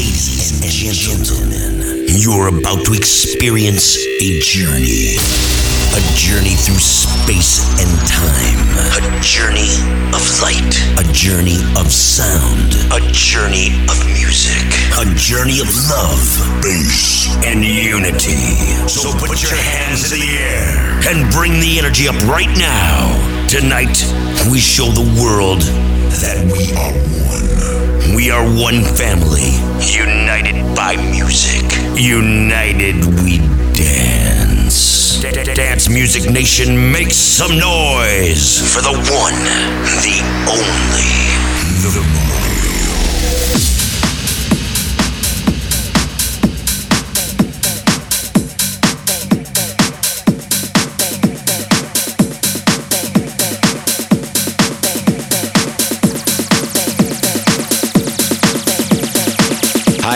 Ladies and gentlemen, you're about to experience a journey. A journey through space and time. A journey of light. A journey of sound. A journey of music. A journey of love, bass, and unity. So put your hands in the air and bring the energy up right now. Tonight, we show the world that we are one. We are one family, united by music. United we dance. Dance Music Nation, make some noise for the one, the only,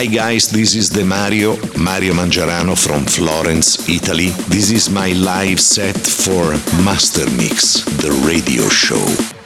Hi guys, this is the Mario, Mario Mangiarano from Florence, Italy. This is my live set for Master Mix, the radio show.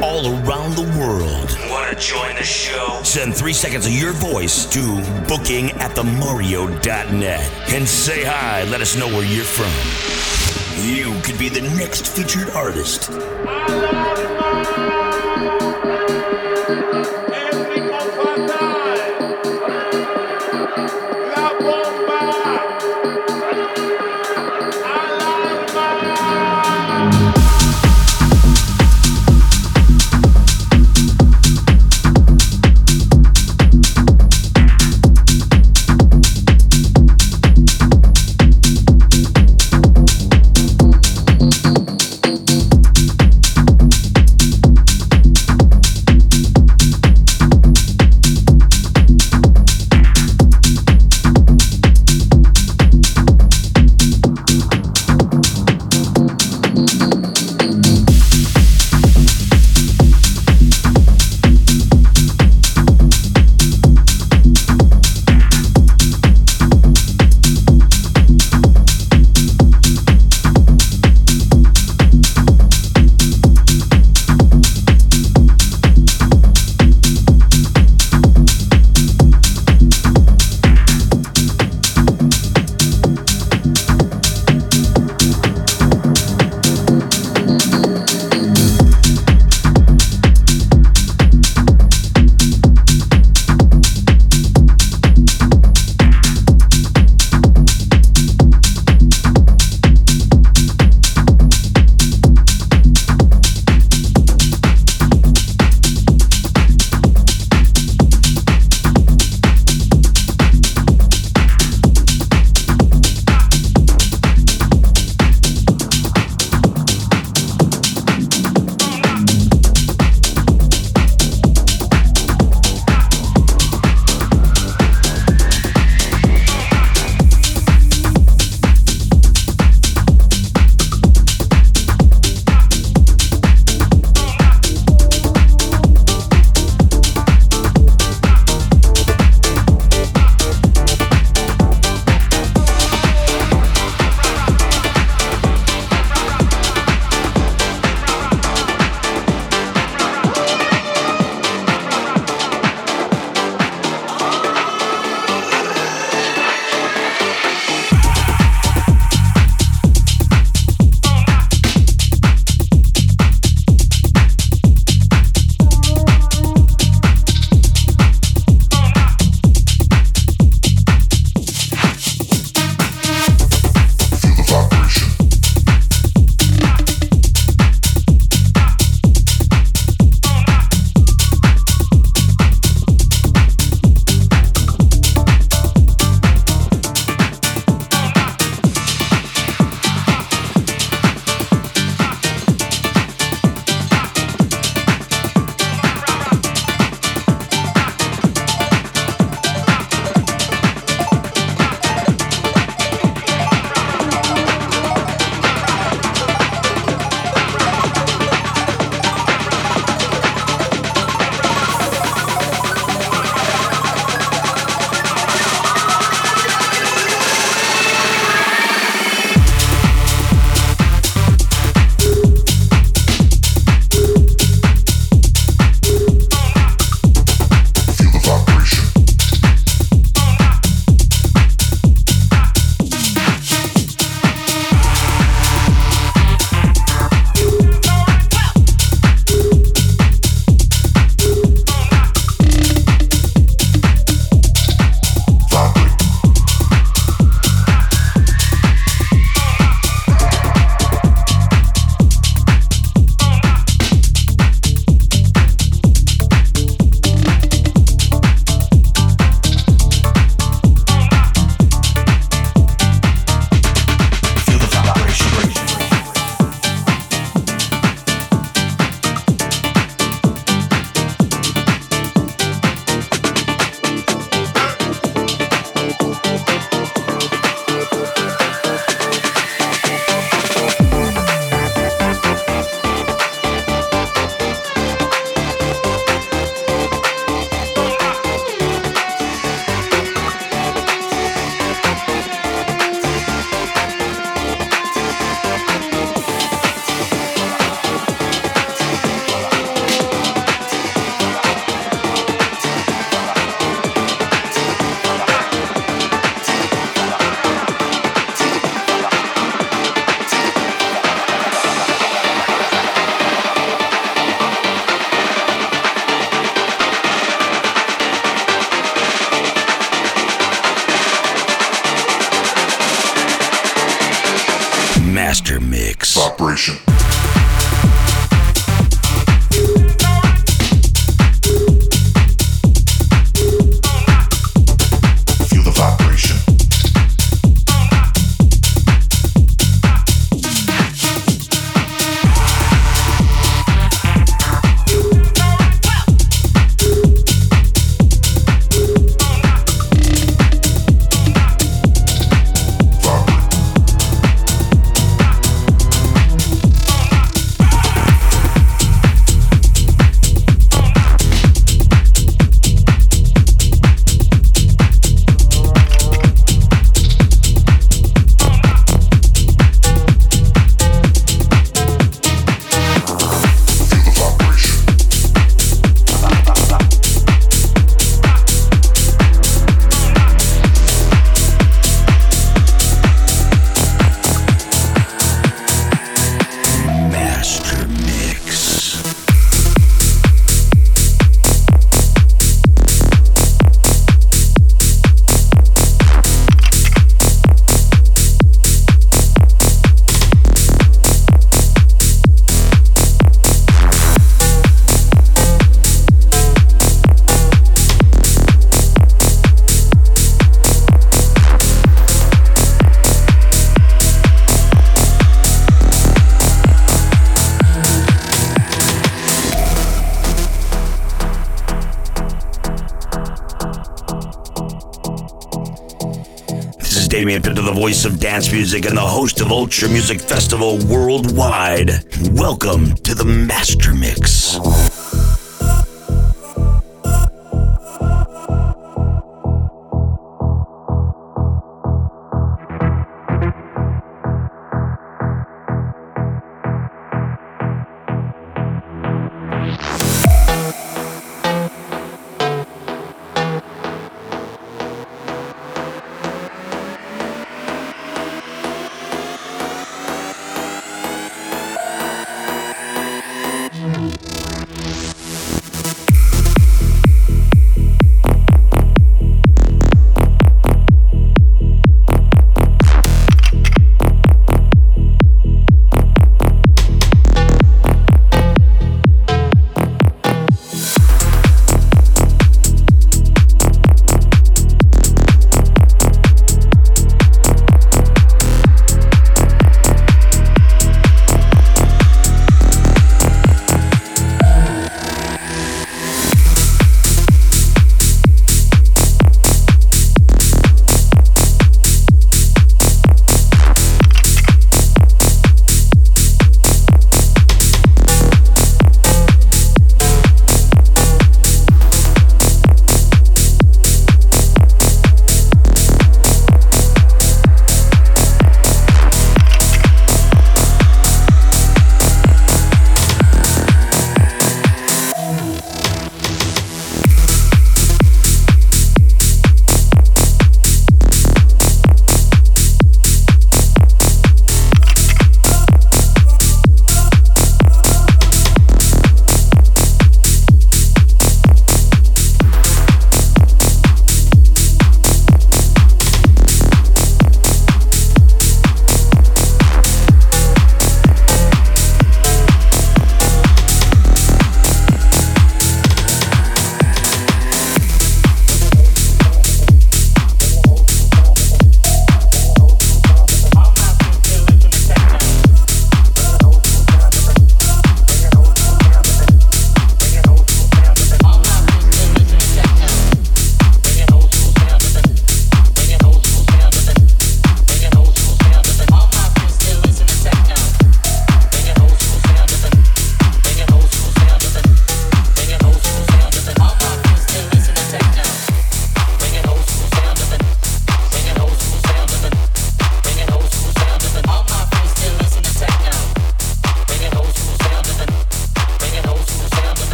all around the world. Want to join the show? Send three seconds of your voice to booking at themario.net and say hi. Let us know where you're from. You could be the next featured artist. Voice of dance music and the host of Ultra Music Festival Worldwide. Welcome to the Master Mix.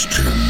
Master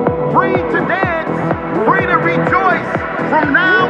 free to dance, free to rejoice from now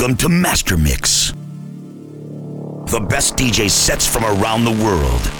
Welcome to Master Mix. The best DJ sets from around the world.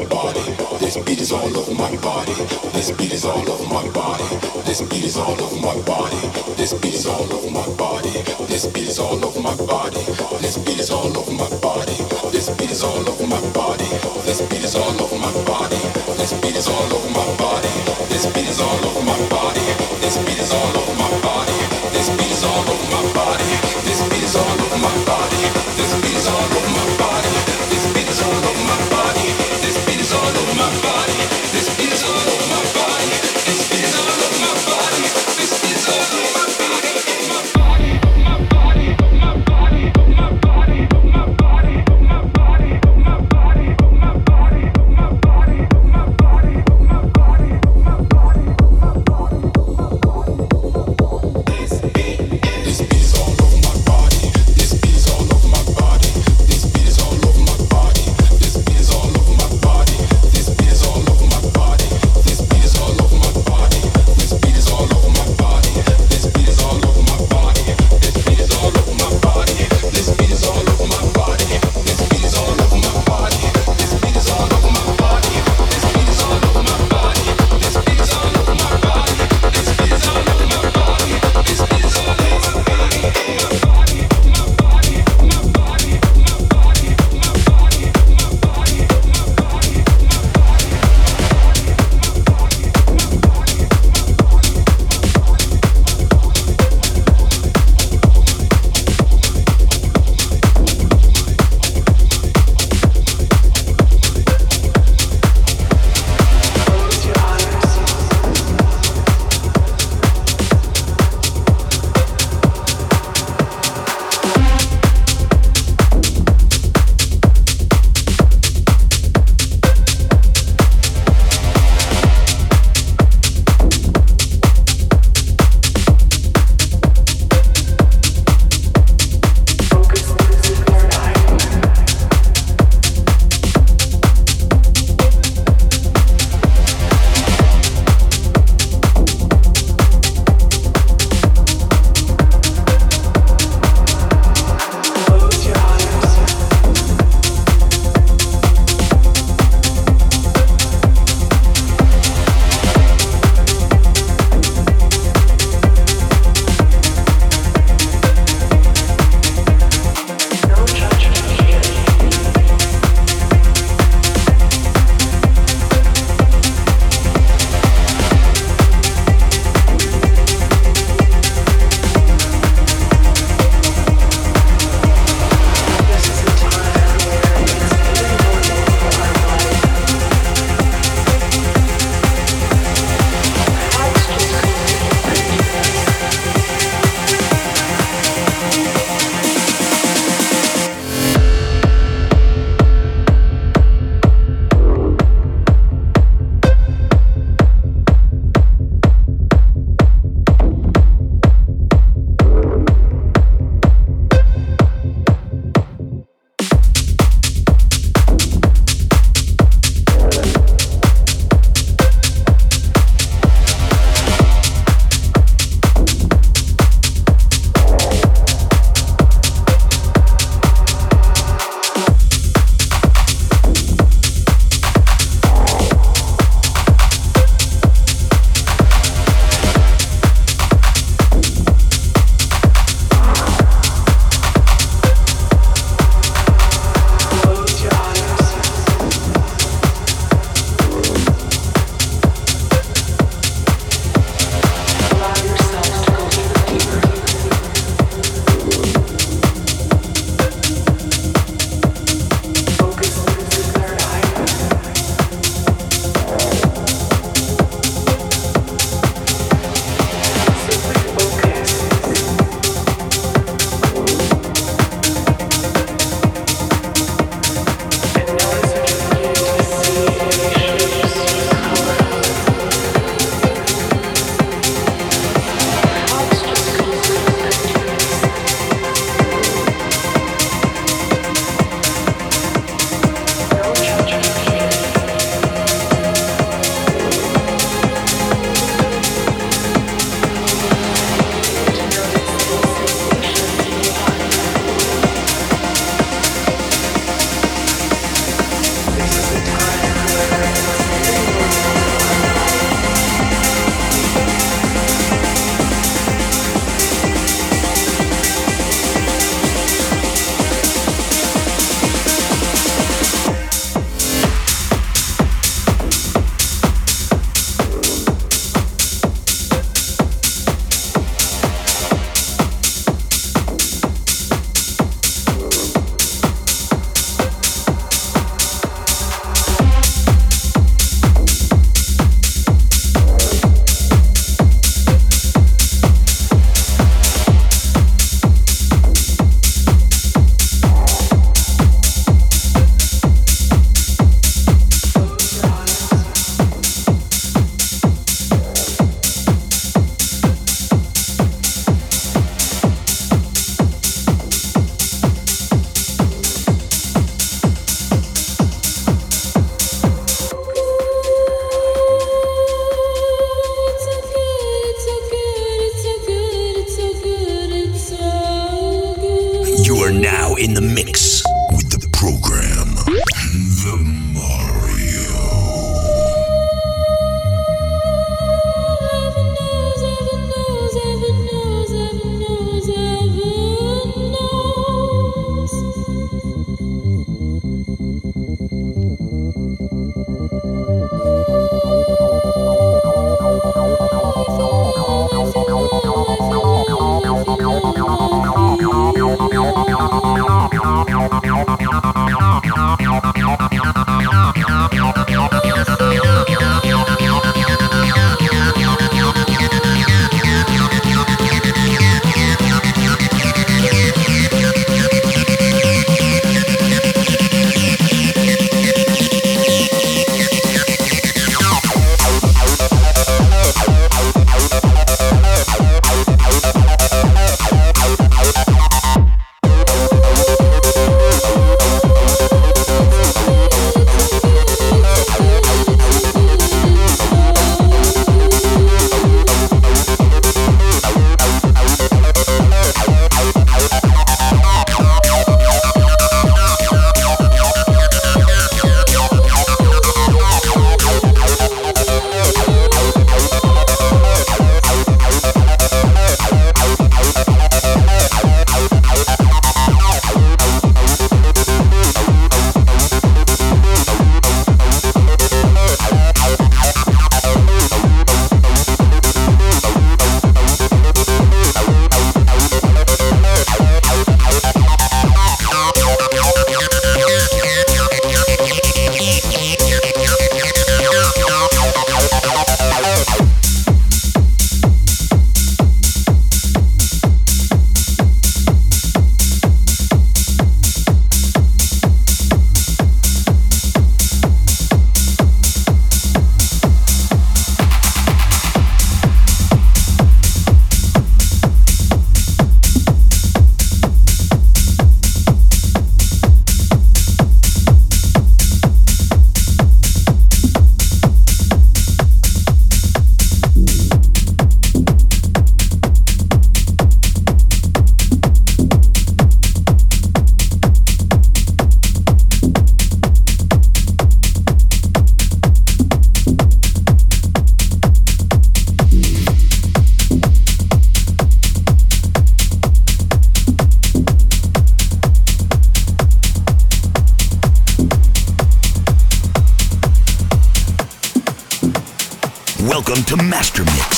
Welcome to Master Mix.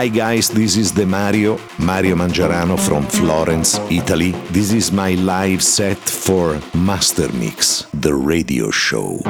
Hi guys, this is the Mario, Mario Mangiarano from Florence, Italy. This is my live set for Master Mix, the radio show.